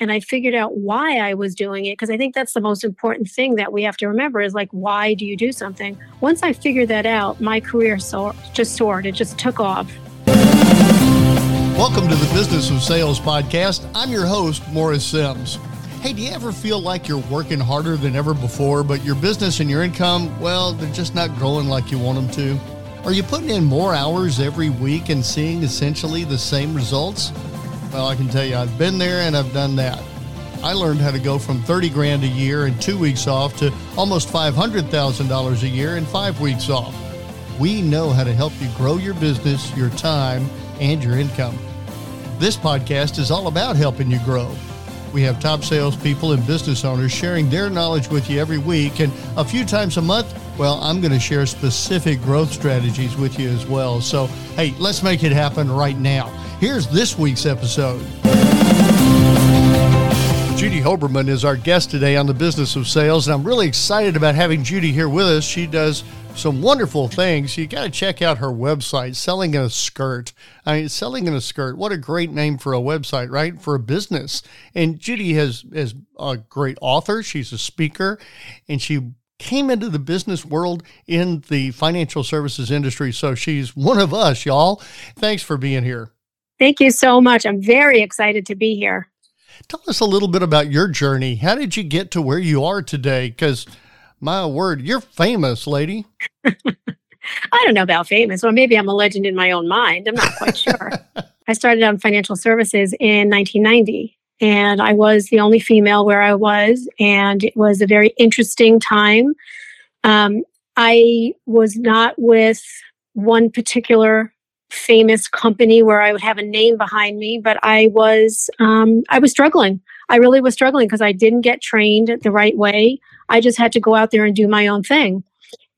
and I figured out why I was doing it because I think that's the most important thing that we have to remember is like why do you do something? Once I figured that out, my career just soared. It just took off. Welcome to the Business of Sales podcast. I'm your host, Morris Sims. Hey, do you ever feel like you're working harder than ever before, but your business and your income, well, they're just not growing like you want them to? Are you putting in more hours every week and seeing essentially the same results? Well, I can tell you, I've been there and I've done that. I learned how to go from 30 grand a year and two weeks off to almost $500,000 a year and five weeks off. We know how to help you grow your business, your time, and your income. This podcast is all about helping you grow. We have top salespeople and business owners sharing their knowledge with you every week. And a few times a month, well, I'm going to share specific growth strategies with you as well. So, hey, let's make it happen right now. Here's this week's episode. Judy Hoberman is our guest today on the business of sales, and I'm really excited about having Judy here with us. She does some wonderful things. You got to check out her website, Selling in a Skirt. I mean, Selling in a Skirt, what a great name for a website, right? For a business. And Judy has is a great author. She's a speaker, and she came into the business world in the financial services industry. So she's one of us, y'all. Thanks for being here. Thank you so much. I'm very excited to be here. Tell us a little bit about your journey. How did you get to where you are today? Because my word, you're famous, lady. I don't know about famous, or maybe I'm a legend in my own mind. I'm not quite sure. I started on financial services in 1990, and I was the only female where I was, and it was a very interesting time. Um, I was not with one particular famous company where I would have a name behind me, but I was um, I was struggling. I really was struggling because I didn't get trained the right way. I just had to go out there and do my own thing.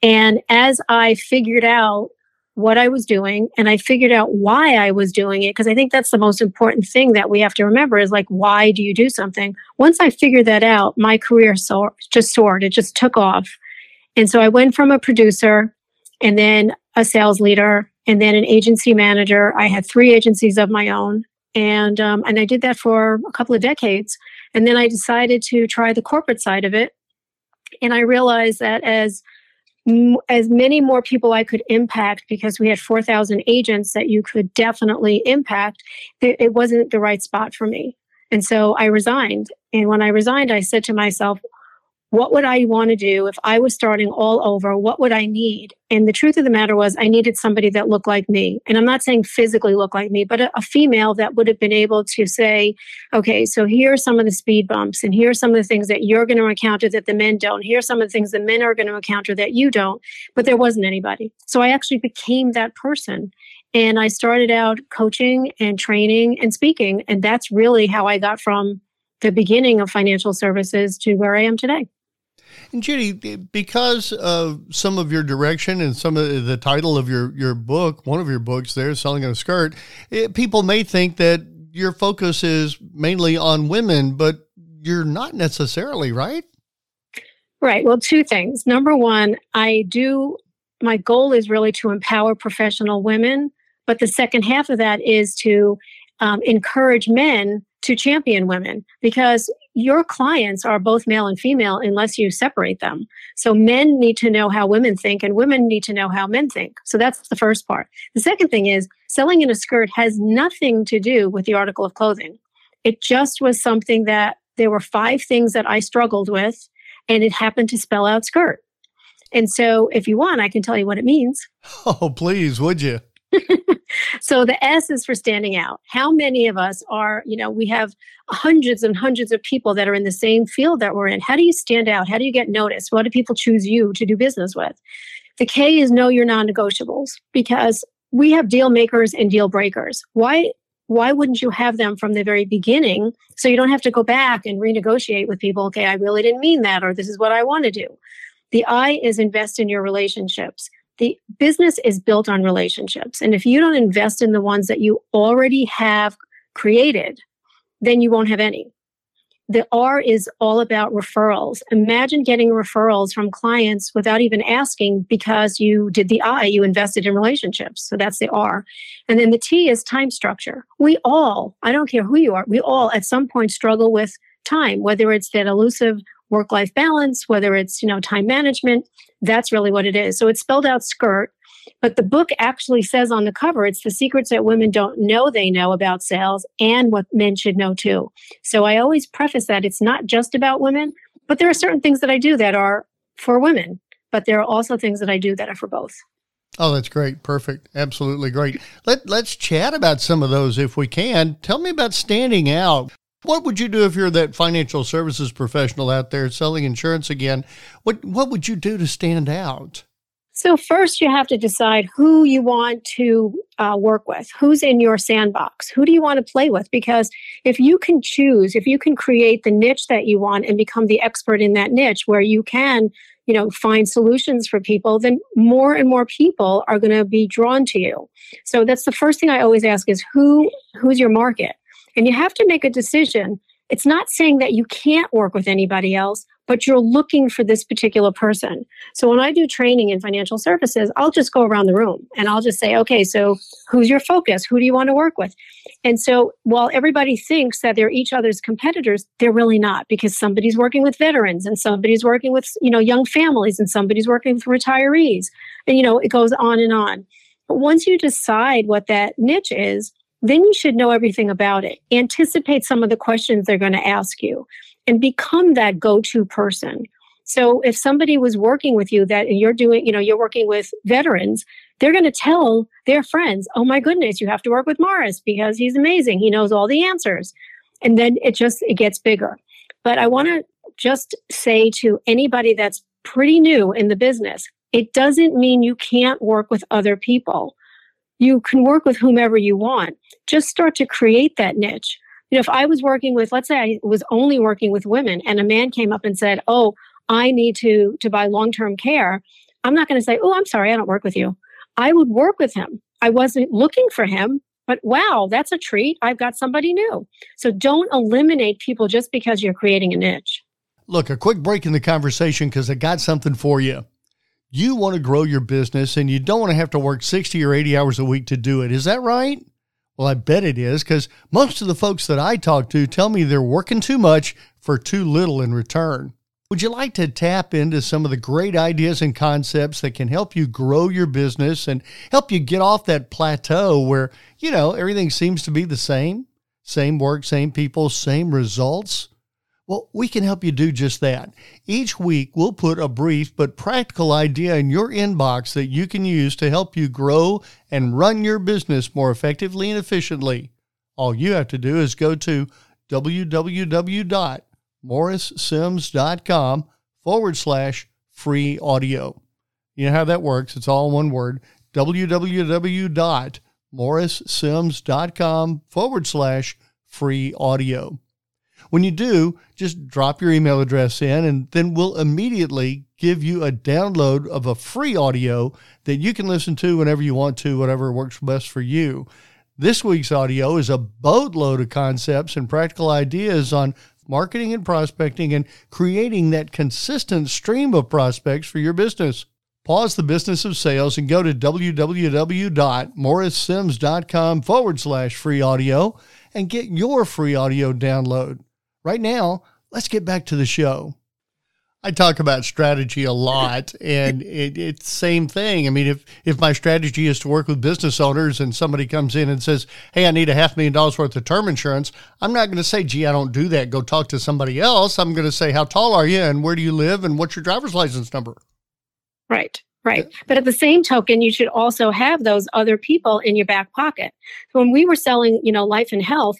And as I figured out what I was doing and I figured out why I was doing it, because I think that's the most important thing that we have to remember is like, why do you do something? Once I figured that out, my career soar, just soared. It just took off. And so I went from a producer and then a sales leader and then an agency manager. I had three agencies of my own. And um, and I did that for a couple of decades, and then I decided to try the corporate side of it, and I realized that as as many more people I could impact because we had 4,000 agents that you could definitely impact, it wasn't the right spot for me. And so I resigned. And when I resigned, I said to myself, what would I want to do if I was starting all over? What would I need? And the truth of the matter was, I needed somebody that looked like me. And I'm not saying physically look like me, but a, a, female that would have been able to say, okay, so here are some of the speed bumps, and here are some of the things that you're going to encounter that the men don't. Here are some of the things the men are going to encounter that you don't. But there wasn't anybody. So I actually became that person. And I started out coaching and training and speaking. And that's really how I got from the beginning of financial services to where I am today. And Judy, because of some of your direction and some of the title of your, your book, one of your books there, Selling in a Skirt, it, people may think that your focus is mainly on women, but you're not necessarily, right? Right. Well, two things. Number one, I do, my goal is really to empower professional women. But the second half of that is to um, encourage men to champion women because your clients are both male and female unless you separate them. So men need to know how women think and women need to know how men think. So that's the first part. The second thing is selling in a skirt has nothing to do with the article of clothing. It just was something that there were five things that I struggled with and it happened to spell out skirt. And so if you want, I can tell you what it means. Oh, please, would you? so the S is for standing out. How many of us are, you know, we have hundreds and hundreds of people that are in the same field that we're in. How do you stand out? How do you get noticed? What do people choose you to do business with? The K is know your non-negotiables because we have deal makers and deal breakers. Why why wouldn't you have them from the very beginning so you don't have to go back and renegotiate with people, okay, I really didn't mean that or this is what I want to do. The I is invest in your relationships the business is built on relationships. And if you don't invest in the ones that you already have created, then you won't have any. the R is all about referrals. Imagine getting referrals from clients without even asking because you did the I, you invested in relationships. So that's the R. And then the T is time structure. We all, I don't care who you are, we all at some point struggle with time, whether it's that elusive work life balance, whether it's, you know, time management. That's really what it is. So it's spelled out skirt. But the book actually says on the cover, it's the secrets that women don't know they know about sales and what men should know too. So I always preface that it's not just about women, but there are certain things that I do that are for women, but there are also things that I do that are for both. Oh, that's great. Perfect. Absolutely great. Let, let's chat about some of those if we can. Tell me about standing out. What would you do if you're that financial services professional out there selling insurance again? What what would you do to stand out? So first, you have to decide who you want to uh, work with. Who's in your sandbox? Who do you want to play with? Because if you can choose, if you can create the niche that you want and become the expert in that niche, where you can, you know, find solutions for people, then more and more people are going to be drawn to you. So that's the first thing I always ask: is who who's your market? And you have to make a decision. It's not saying that you can't work with anybody else, but you're looking for this particular person. So when I do training in financial services, I'll just go around the room and I'll just say, okay, so who's your focus? Who do you want to work with? And so while everybody thinks that they're each other's competitors, they're really not because somebody's working with veterans and somebody's working with, you know, young families and somebody's working with retirees. And, you know, it goes on and on. But once you decide what that niche is, then you should know everything about it. Anticipate some of the questions they're going to ask you and become that go-to person. So if somebody was working with you that you're doing, you know, you're working with veterans, they're going to tell their friends, "Oh my goodness, you have to work with Morris because he's amazing. He knows all the answers." And then it just it gets bigger. But I want to just say to anybody that's pretty new in the business, it doesn't mean you can't work with other people you can work with whomever you want. Just start to create that niche. You know, if I was working with, let's say I was only working with women and a man came up and said, Oh, I need to, to buy long-term care. I'm not going to say, Oh, I'm sorry, I don't work with you. I would work with him. I wasn't looking for him, but wow, that's a treat. I've got somebody new. So don't eliminate people just because you're creating a niche. Look, a quick break in the conversation because I got something for you you want to grow your business and you don't want to have to work 60 or 80 hours a week to do it. Is that right? Well, I bet it is because most of the folks that I talk to tell me they're working too much for too little in return. Would you like to tap into some of the great ideas and concepts that can help you grow your business and help you get off that plateau where, you know, everything seems to be the same? Same work, same people, same results? Well, we can help you do just that. Each week, we'll put a brief but practical idea in your inbox that you can use to help you grow and run your business more effectively and efficiently. All you have to do is go to www.morrissims.com forward slash free audio. You know how that works? It's all one word www.morrissims.com forward slash free audio. When you do, just drop your email address in, and then we'll immediately give you a download of a free audio that you can listen to whenever you want to, whatever works best for you. This week's audio is a boatload of concepts and practical ideas on marketing and prospecting and creating that consistent stream of prospects for your business. Pause the business of sales and go to www.morrissims.com forward slash free audio and get your free audio download. Right now, let's get back to the show. I talk about strategy a lot, and it, it's same thing. I mean, if if my strategy is to work with business owners, and somebody comes in and says, "Hey, I need a half million dollars worth of term insurance," I'm not going to say, "Gee, I don't do that. Go talk to somebody else." I'm going to say, "How tall are you, and where do you live, and what's your driver's license number?" Right. Right. But at the same token, you should also have those other people in your back pocket. When we were selling, you know, life and health,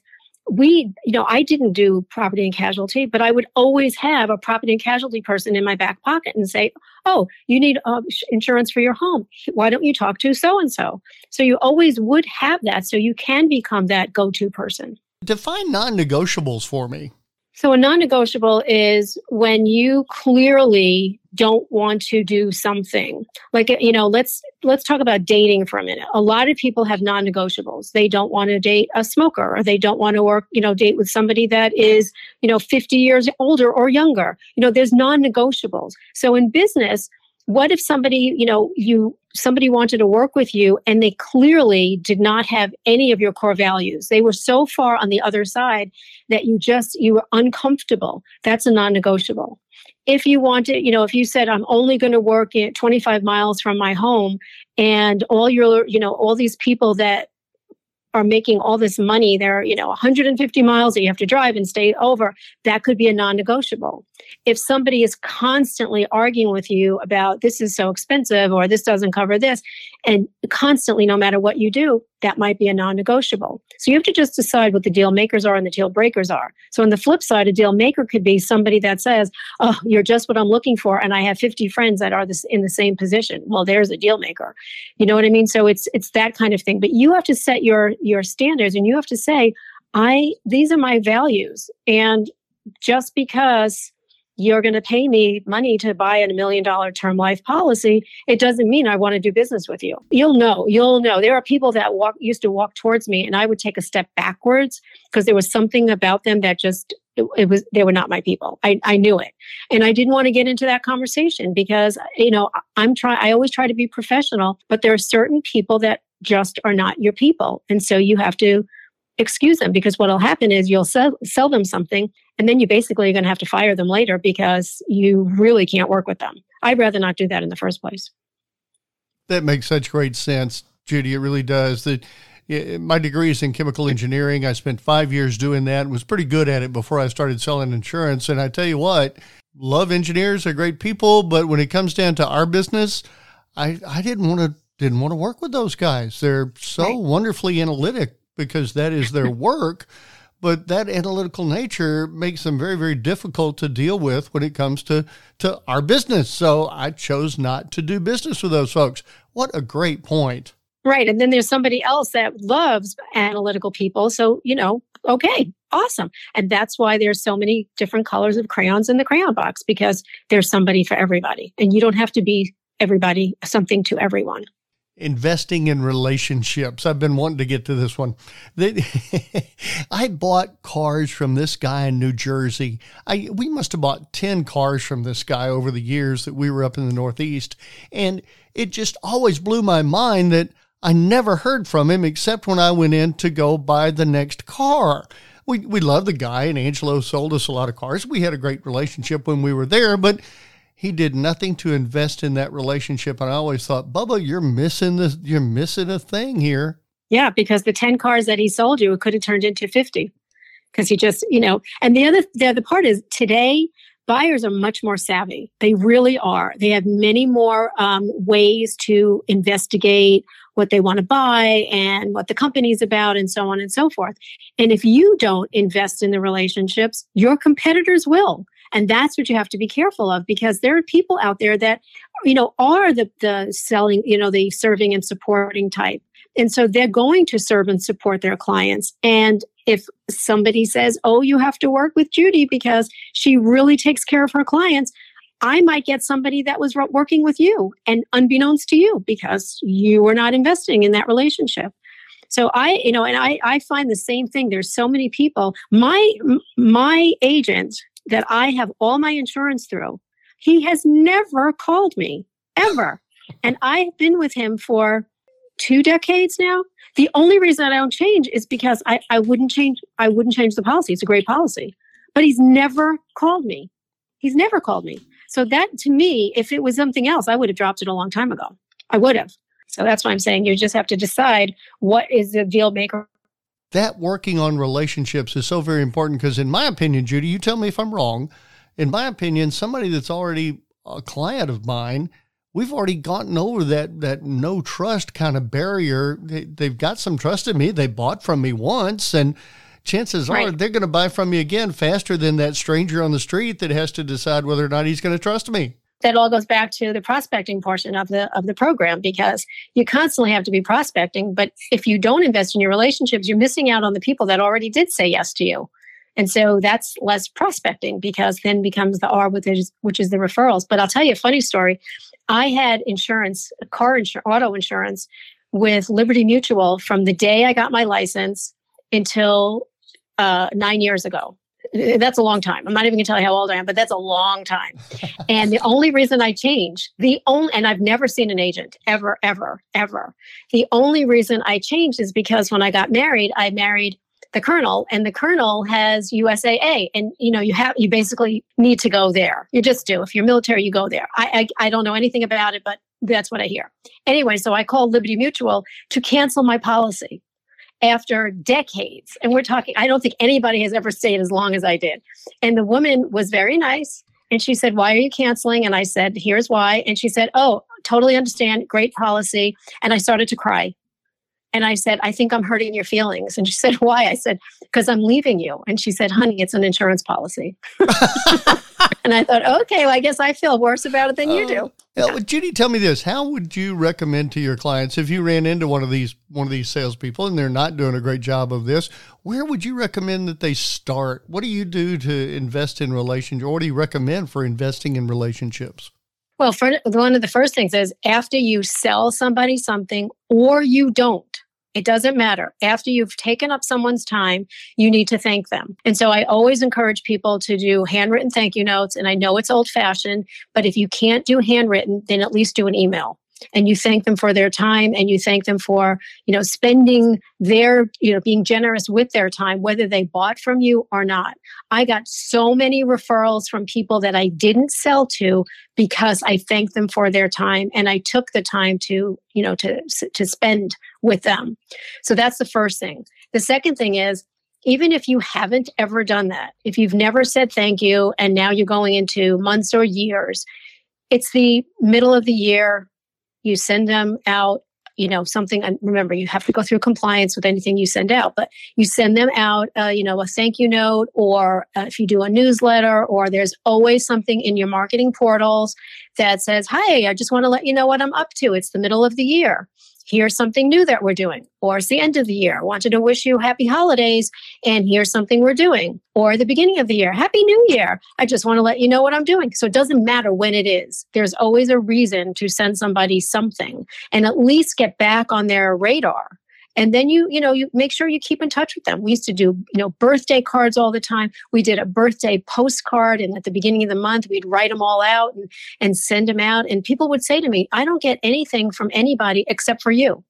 we, you know, I didn't do property and casualty, but I would always have a property and casualty person in my back pocket and say, Oh, you need uh, insurance for your home. Why don't you talk to so and so? So you always would have that. So you can become that go to person. Define non negotiables for me. So a non-negotiable is when you clearly don't want to do something. Like you know, let's let's talk about dating for a minute. A lot of people have non-negotiables. They don't want to date a smoker or they don't want to work, you know, date with somebody that is, you know, 50 years older or younger. You know, there's non-negotiables. So in business, what if somebody you know you somebody wanted to work with you and they clearly did not have any of your core values? They were so far on the other side that you just you were uncomfortable. That's a non-negotiable. If you wanted you know if you said i'm only going to work at 25 miles from my home and all your you know all these people that are making all this money they're you know 150 miles that you have to drive and stay over that could be a non-negotiable if somebody is constantly arguing with you about this is so expensive or this doesn't cover this and constantly no matter what you do that might be a non-negotiable. So you have to just decide what the deal makers are and the deal breakers are. So on the flip side a deal maker could be somebody that says oh you're just what i'm looking for and i have 50 friends that are this in the same position. Well there's a deal maker. You know what i mean? So it's it's that kind of thing. But you have to set your your standards and you have to say i these are my values and just because you're going to pay me money to buy a million dollar term life policy it doesn't mean i want to do business with you. You'll know you'll know. There are people that walk used to walk towards me and i would take a step backwards because there was something about them that just it, it, was they were not my people. I, I knew it. And i didn't want to get into that conversation because you know i'm trying i always try to be professional but there are certain people that just are not your people. And so you have to excuse them because what'll happen is you'll sell, sell them something and then you basically are going to have to fire them later because you really can't work with them. I'd rather not do that in the first place. That makes such great sense, Judy. It really does. That my degree is in chemical engineering. I spent five years doing that and was pretty good at it before I started selling insurance. And I tell you what, love engineers, are great people, but when it comes down to our business, I, I didn't want to didn't want to work with those guys. They're so right. wonderfully analytic because that is their work. but that analytical nature makes them very, very difficult to deal with when it comes to, to our business. So I chose not to do business with those folks. What a great point. Right. And then there's somebody else that loves analytical people. So, you know, okay, awesome. And that's why there's so many different colors of crayons in the crayon box because there's somebody for everybody. And you don't have to be everybody, something to everyone investing in relationships. I've been wanting to get to this one. I bought cars from this guy in New Jersey. I we must have bought 10 cars from this guy over the years that we were up in the Northeast. And it just always blew my mind that I never heard from him except when I went in to go buy the next car. We we love the guy and Angelo sold us a lot of cars. We had a great relationship when we were there, but he did nothing to invest in that relationship. And I always thought, Bubba, you're missing this. You're missing a thing here. Yeah, because the ten cars that he sold you, could have turned into fifty. Because he just, you know, and the other the other part is today buyers are much more savvy. They really are. They have many more um, ways to investigate what they want to buy and what the company's about and so on and so forth. And if you don't invest in the relationships, your competitors will. And that's what you have to be careful of because there are people out there that, you know, are the, the selling, you know, the serving and supporting type. And so they're going to serve and support their clients. And if somebody says, oh, you have to work with Judy because she really takes care of her clients, I might get somebody that was working with you and unbeknownst to you because you were not investing in that relationship. So I, you know, and I, I find the same thing. There's so many people. My, my agent that I have all my insurance through, he has never called me ever. And I've been with him for two decades now. The only reason I don't change is because I, I wouldn't change I wouldn't change the policy. It's a great policy. But he's never called me. He's never called me. So that to me, if it was something else, I would have dropped it a long time ago. I would have. So that's why I'm saying you just have to decide what is the deal maker that working on relationships is so very important because, in my opinion, Judy, you tell me if I'm wrong. In my opinion, somebody that's already a client of mine, we've already gotten over that that no trust kind of barrier. They, have got some trust in me. They bought from me once, and chances right. are they're going to buy from me again faster than that stranger on the street that has to decide whether or not he's going to trust me that all goes back to the prospecting portion of the of the program because you constantly have to be prospecting but if you don't invest in your relationships you're missing out on the people that already did say yes to you And so that's less prospecting because then becomes the R, which is, which is the referrals. But I'll tell you a funny story. I had insurance, car insurance, auto insurance with Liberty Mutual from the day I got my license until uh, nine years ago. Eh, that's a long time. I'm not even going to tell you how old I am, but that's a long time. and the only reason I changed, the only, and I've never seen an agent ever, ever, ever. The only reason I changed is because when I got married, I married the colonel and the colonel has USAA and you know you have you basically need to go there you just do if you're military you go there I, I I don't know anything about it but that's what I hear anyway so I called Liberty Mutual to cancel my policy after decades and we're talking I don't think anybody has ever stayed as long as I did. And the woman was very nice and she said why are you canceling? And I said here's why. And she said oh totally understand great policy. And I started to cry and I said, I think I'm hurting your feelings. And she said, Why? I said, Because I'm leaving you. And she said, Honey, it's an insurance policy. and I thought, Okay, well, I guess I feel worse about it than you do. Uh, yeah. Judy, tell me this: How would you recommend to your clients if you ran into one of these one of these salespeople and they're not doing a great job of this? Where would you recommend that they start? What do you do to invest in relationships? Or what do you recommend for investing in relationships? Well, for, one of the first things is after you sell somebody something or you don't, it doesn't matter. After you've taken up someone's time, you need to thank them. And so I always encourage people to do handwritten thank you notes. And I know it's old fashioned, but if you can't do handwritten, then at least do an email and you thank them for their time and you thank them for you know spending their you know being generous with their time whether they bought from you or not. I got so many referrals from people that i didn't sell to because i thanked them for their time and i took the time to you know to to spend with them. So that's the first thing. The second thing is even if you haven't ever done that, if you've never said thank you and now you're going into months or years, it's the middle of the year, you send them out you know something and remember you have to go through compliance with anything you send out but you send them out uh, you know a thank you note or uh, if you do a newsletter or there's always something in your marketing portals that says hi i just want to let you know what i'm up to it's the middle of the year here's something new that we're doing. Or it's the end of the year. Wanted to wish you happy holidays and here's something we're doing. Or the beginning of the year, happy new year. I just want to let you know what I'm doing. So it doesn't matter when it is. There's always a reason to send somebody something and at least get back on their radar and then you you know you make sure you keep in touch with them. We used to do you know birthday cards all the time. We did a birthday postcard and at the beginning of the month we'd write them all out and, and send them out. And people would say to me i don't get anything from anybody except for you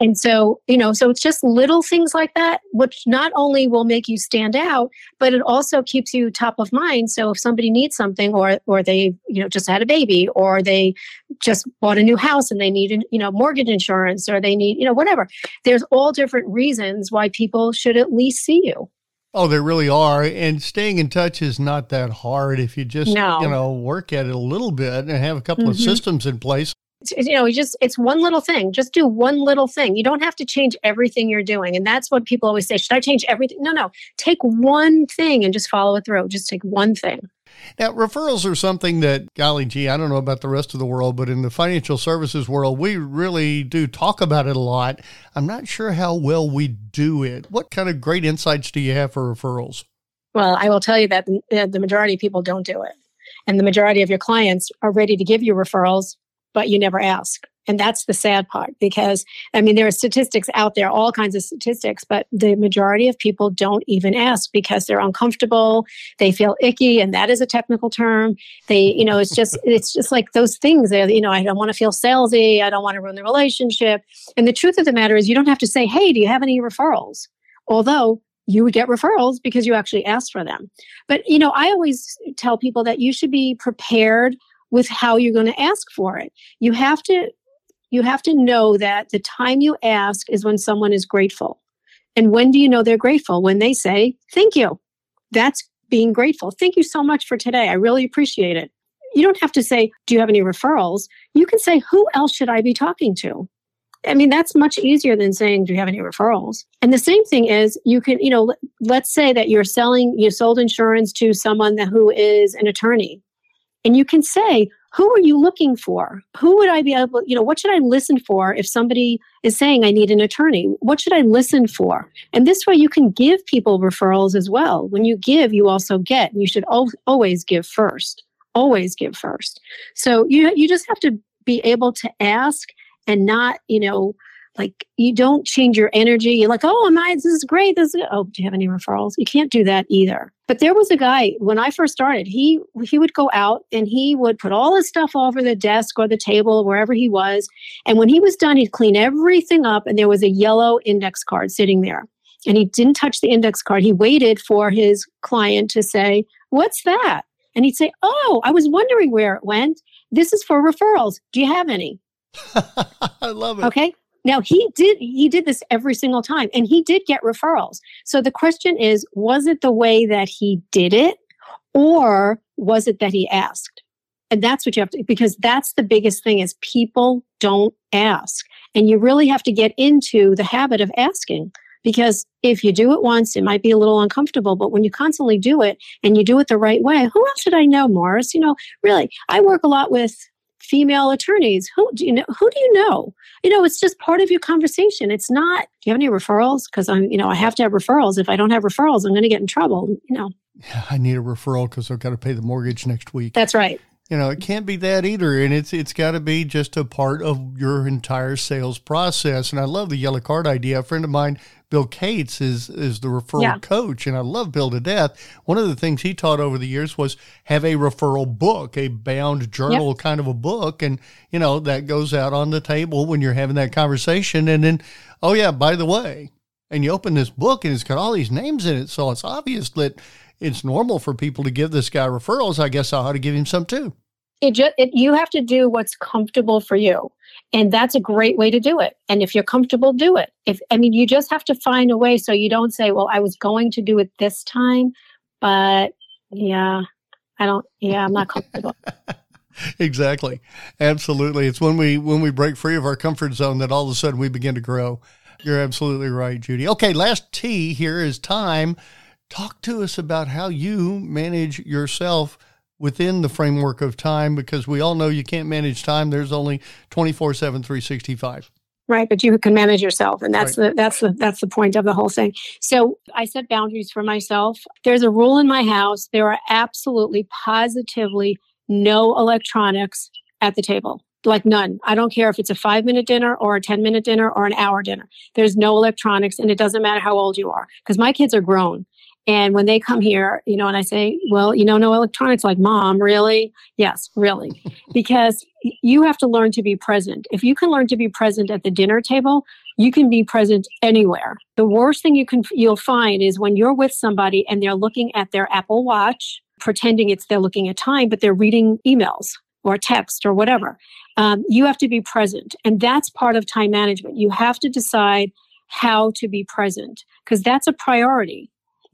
and so, you know, so it's just little things like that, which not only will make you stand out, but it also keeps you top of mind. So if somebody needs something or or they, you know, just had a baby or they just bought a new house and they need, you know, mortgage insurance or they need, you know, whatever. There's all different reasons why people should at least see you. Oh, there really are. And staying in touch is not that hard if you just, no. you know, work at it a little bit and have a couple mm-hmm. of systems in place you know, you just it's one little thing. Just do one little thing. You don't have to change everything you're doing. And that's what people always say. Should I change everything? No, no. Take one thing and just follow it through. Just take one thing. Now, referrals are something that, golly gee, I don't know about the rest of the world, but in the financial services world, we really do talk about it a lot. I'm not sure how well we do it. What kind of great insights do you have for referrals? Well, I will tell you that the majority of people don't do it. And the majority of your clients are ready to give you referrals but you never ask. And that's the sad part because, I mean, there are statistics out there, all kinds of statistics, but the majority of people don't even ask because they're uncomfortable. They feel icky. And that is a technical term. They, you know, it's just, it's just like those things that, you know, I don't want to feel salesy. I don't want to ruin the relationship. And the truth of the matter is you don't have to say, Hey, do you have any referrals? Although you would get referrals because you actually asked for them. But, you know, I always tell people that you should be prepared with how you're going to ask for it. You have to you have to know that the time you ask is when someone is grateful. And when do you know they're grateful? When they say, "Thank you." That's being grateful. Thank you so much for today. I really appreciate it. You don't have to say, "Do you have any referrals?" You can say, "Who else should I be talking to?" I mean, that's much easier than saying, Do you have any referrals? And the same thing is, you can, you know, let's say that you're selling, you sold insurance to someone that, who is an attorney and you can say, who are you looking for? Who would I be able, you know, what should I listen for if somebody is saying I need an attorney? What should I listen for? And this way you can give people referrals as well. When you give, you also get. You should al- always give first. Always give first. So you you just have to be able to ask and not, you know, like you don't change your energy. You're like, oh, am I? This is great. This is, oh, do you have any referrals? You can't do that either. But there was a guy when I first started. He he would go out and he would put all his stuff over the desk or the table wherever he was. And when he was done, he'd clean everything up, and there was a yellow index card sitting there. And he didn't touch the index card. He waited for his client to say, "What's that?" And he'd say, "Oh, I was wondering where it went. This is for referrals. Do you have any?" I love it. Okay. Now he did he did this every single time and he did get referrals. So the question is was it the way that he did it or was it that he asked? And that's what you have to because that's the biggest thing is people don't ask. And you really have to get into the habit of asking because if you do it once it might be a little uncomfortable but when you constantly do it and you do it the right way who else should i know morris you know really i work a lot with female attorneys. Who do you know? Who do you know? You know, it's just part of your conversation. It's not. Do you have any referrals? Because I'm, you know, I have to have referrals. If I don't have referrals, I'm going to get in trouble. You know. Yeah, I need a referral because I've got to pay the mortgage next week. That's right. You know, it can't be that either, and it's it's got to be just a part of your entire sales process. And I love the yellow card idea. A friend of mine, Bill Cates, is is the referral yeah. coach, and I love Bill to death. One of the things he taught over the years was have a referral book, a bound journal yep. kind of a book, and you know that goes out on the table when you're having that conversation. And then, oh yeah, by the way, and you open this book and it's got all these names in it, so it's obvious that it's normal for people to give this guy referrals. I guess I ought to give him some too. It just it, you have to do what's comfortable for you, and that's a great way to do it. And if you're comfortable, do it. If I mean, you just have to find a way so you don't say, "Well, I was going to do it this time, but yeah, I don't. Yeah, I'm not comfortable." exactly, absolutely. It's when we when we break free of our comfort zone that all of a sudden we begin to grow. You're absolutely right, Judy. Okay, last T here is time talk to us about how you manage yourself within the framework of time because we all know you can't manage time there's only 24 7 365 right but you can manage yourself and that's right. the that's the that's the point of the whole thing so i set boundaries for myself there's a rule in my house there are absolutely positively no electronics at the table like none. I don't care if it's a five minute dinner or a 10 minute dinner or an hour dinner. There's no electronics and it doesn't matter how old you are because my kids are grown. And when they come here, you know, and I say, well, you know, no electronics, like, mom, really? Yes, really. because you have to learn to be present. If you can learn to be present at the dinner table, you can be present anywhere. The worst thing you can you'll find is when you're with somebody and they're looking at their Apple Watch, pretending it's they're looking at time, but they're reading emails or text or whatever. Um, you have to be present, and that's part of time management. You have to decide how to be present because that's a priority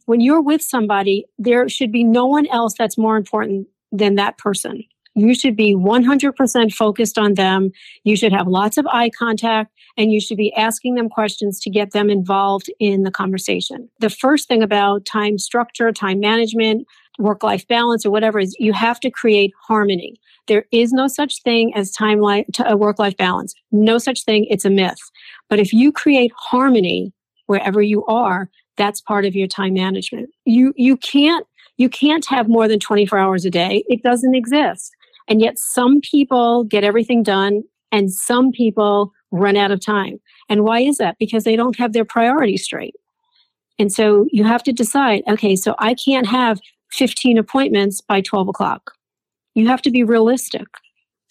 when you're with somebody, there should be no one else that's more important than that person. You should be 100% focused on them. You should have lots of eye contact and you should be asking them questions to get them involved in the conversation. The first thing about time structure, time management, work life balance, or whatever is you have to create harmony. There is no such thing as time life, a work life balance. No such thing. It's a myth. But if you create harmony wherever you are, that's part of your time management. You you can't you can't have more than 24 hours a day. It doesn't exist. And yet some people get everything done and some people run out of time. And why is that? Because they don't have their priorities straight. And so you have to decide okay so i can't have 15 appointments by 12 o'clock. You have to be realistic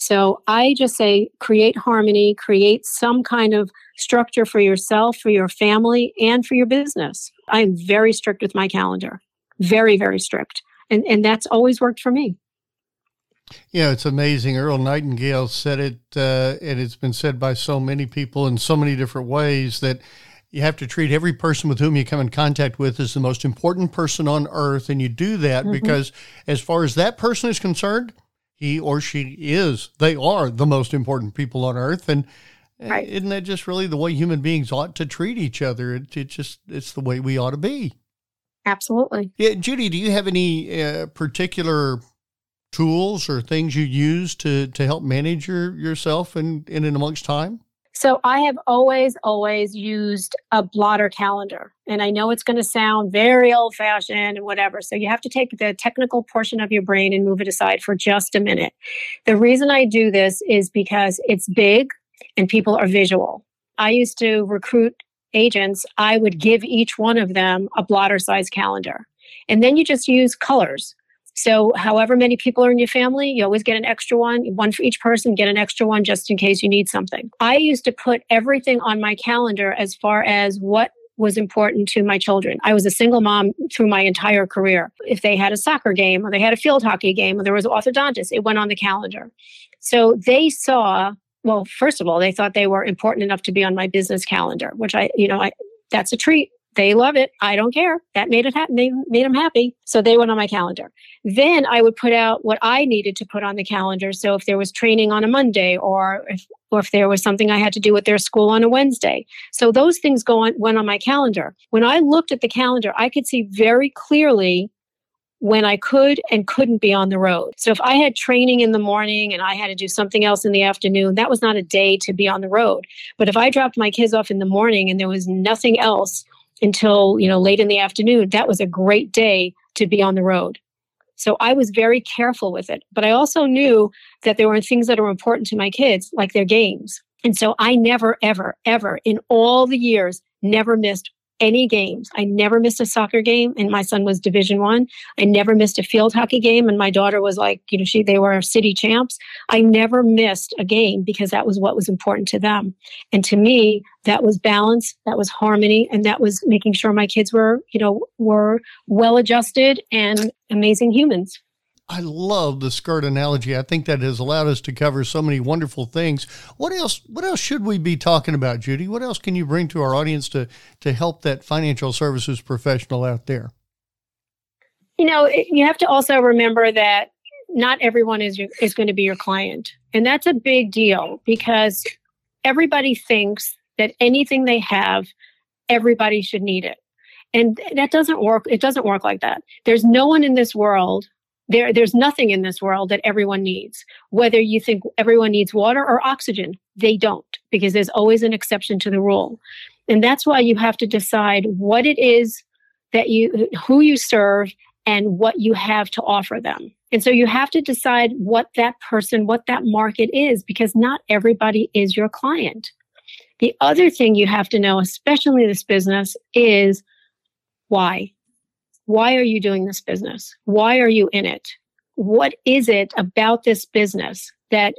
so I just say create harmony, create some kind of structure for yourself, for your family, and for your business. I am very strict with my calendar, very, very strict. And, and that's always worked for me. Yeah, it's amazing. Earl Nightingale said it, uh, and it's been said by so many people in so many different ways that you have to treat every person with whom you come in contact with as the most important person on earth. And you do that mm-hmm. because, as far as that person is concerned, he or she is, they are the most important people on earth. And eh, right. isn't that just really the way human beings ought to treat each other? It, it just, it's the way we ought to be. Absolutely. Yeah. Judy, do you have any uh, particular tools or things you use to to help manage your yourself and in and amongst time? So I have always, always used a blotter calendar. And I know it's going to sound very old fashioned and whatever. So you have to take the technical portion of your brain and move it aside for just a minute. The reason I do this is because it's big and people are visual. I used to recruit agents. I would give each one of them a blotter size calendar. And then you just use colors. So, however many people are in your family, you always get an extra one, one for each person, get an extra one just in case you need something. I used to put everything on my calendar as far as what was important to my children. I was a single mom through my entire career. If they had a soccer game or they had a field hockey game or there was orthodontist, it went on the calendar. So they saw, well, first of all, they thought they were important enough to be on my business calendar, which I, you know, I, that's a treat they love it. I don't care. That made it happen. They made them happy. So they went on my calendar. Then I would put out what I needed to put on the calendar. So if there was training on a Monday or if, or if there was something I had to do with their school on a Wednesday. So those things go on, went on my calendar. When I looked at the calendar, I could see very clearly when I could and couldn't be on the road. So if I had training in the morning and I had to do something else in the afternoon, that was not a day to be on the road. But if I dropped my kids off in the morning and there was nothing else until you know late in the afternoon that was a great day to be on the road. So i was very careful with it but i also knew that there were things that are important to my kids like their games. And so i never ever ever in all the years never missed any games. I never missed a soccer game, and my son was Division One. I. Never missed a field hockey game, and my daughter was like, you know, she they were city champs. I never missed a game because that was what was important to them, and to me, that was balance, that was harmony, and that was making sure my kids were, you know, were well adjusted and amazing humans. I love the skirt analogy. I think that has allowed us to cover so many wonderful things. What else what else should we be talking about, Judy? What else can you bring to our audience to to help that financial services professional out there? You know, you have to also remember that not everyone is your, is going to be your client. And that's a big deal because everybody thinks that anything they have everybody should need it. And that doesn't work. It doesn't work like that. There's no one in this world there, there's nothing in this world that everyone needs. Whether you think everyone needs water or oxygen, they don't, because there's always an exception to the rule. And that's why you have to decide what it is that you, who you serve, and what you have to offer them. And so you have to decide what that person, what that market is, because not everybody is your client. The other thing you have to know, especially in this business, is why. Why are you doing this business? Why are you in it? What is it about this business that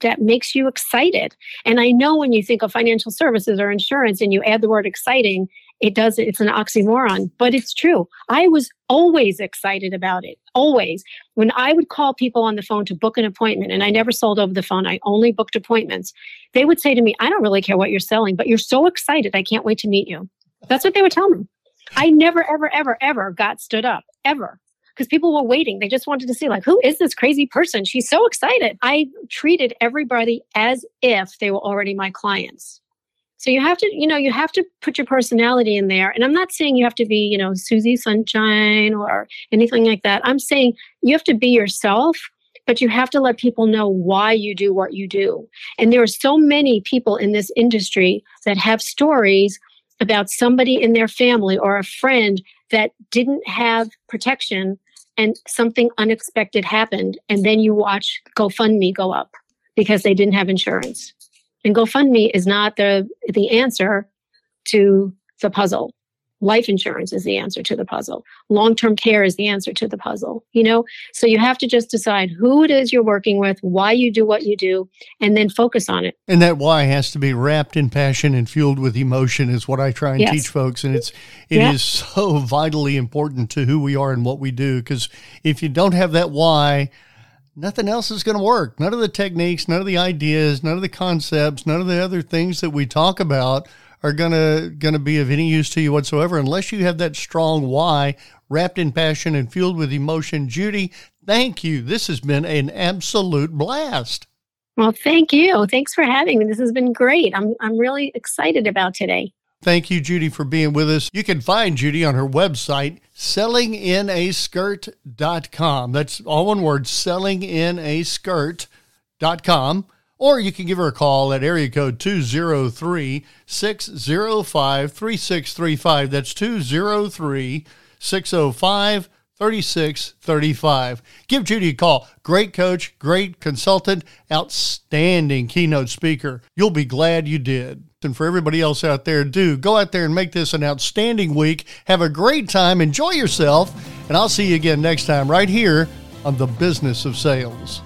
that makes you excited? And I know when you think of financial services or insurance and you add the word exciting, it does it's an oxymoron, but it's true. I was always excited about it. Always. When I would call people on the phone to book an appointment and I never sold over the phone, I only booked appointments. They would say to me, "I don't really care what you're selling, but you're so excited. I can't wait to meet you." That's what they would tell me. I never, ever, ever, ever got stood up, ever. Because people were waiting. They just wanted to see, like, who is this crazy person? She's so excited. I treated everybody as if they were already my clients. So you have to, you know, you have to put your personality in there. And I'm not saying you have to be, you know, Susie Sunshine or anything like that. I'm saying you have to be yourself, but you have to let people know why you do what you do. And there are so many people in this industry that have stories about somebody in their family or a friend that didn't have protection and something unexpected happened and then you watch GoFundMe go up because they didn't have insurance. And GoFundMe is not the the answer to the puzzle life insurance is the answer to the puzzle long-term care is the answer to the puzzle you know so you have to just decide who it is you're working with why you do what you do and then focus on it and that why has to be wrapped in passion and fueled with emotion is what i try and yes. teach folks and it's it yeah. is so vitally important to who we are and what we do because if you don't have that why nothing else is going to work none of the techniques none of the ideas none of the concepts none of the other things that we talk about are gonna gonna be of any use to you whatsoever unless you have that strong why wrapped in passion and fueled with emotion. Judy, thank you. This has been an absolute blast. Well, thank you. Thanks for having me. This has been great. I'm I'm really excited about today. Thank you, Judy, for being with us. You can find Judy on her website, sellinginaskirt.com. That's all one word, sellinginaskirt.com. Or you can give her a call at area code 203 605 3635. That's 203 605 3635. Give Judy a call. Great coach, great consultant, outstanding keynote speaker. You'll be glad you did. And for everybody else out there, do go out there and make this an outstanding week. Have a great time, enjoy yourself, and I'll see you again next time right here on the business of sales.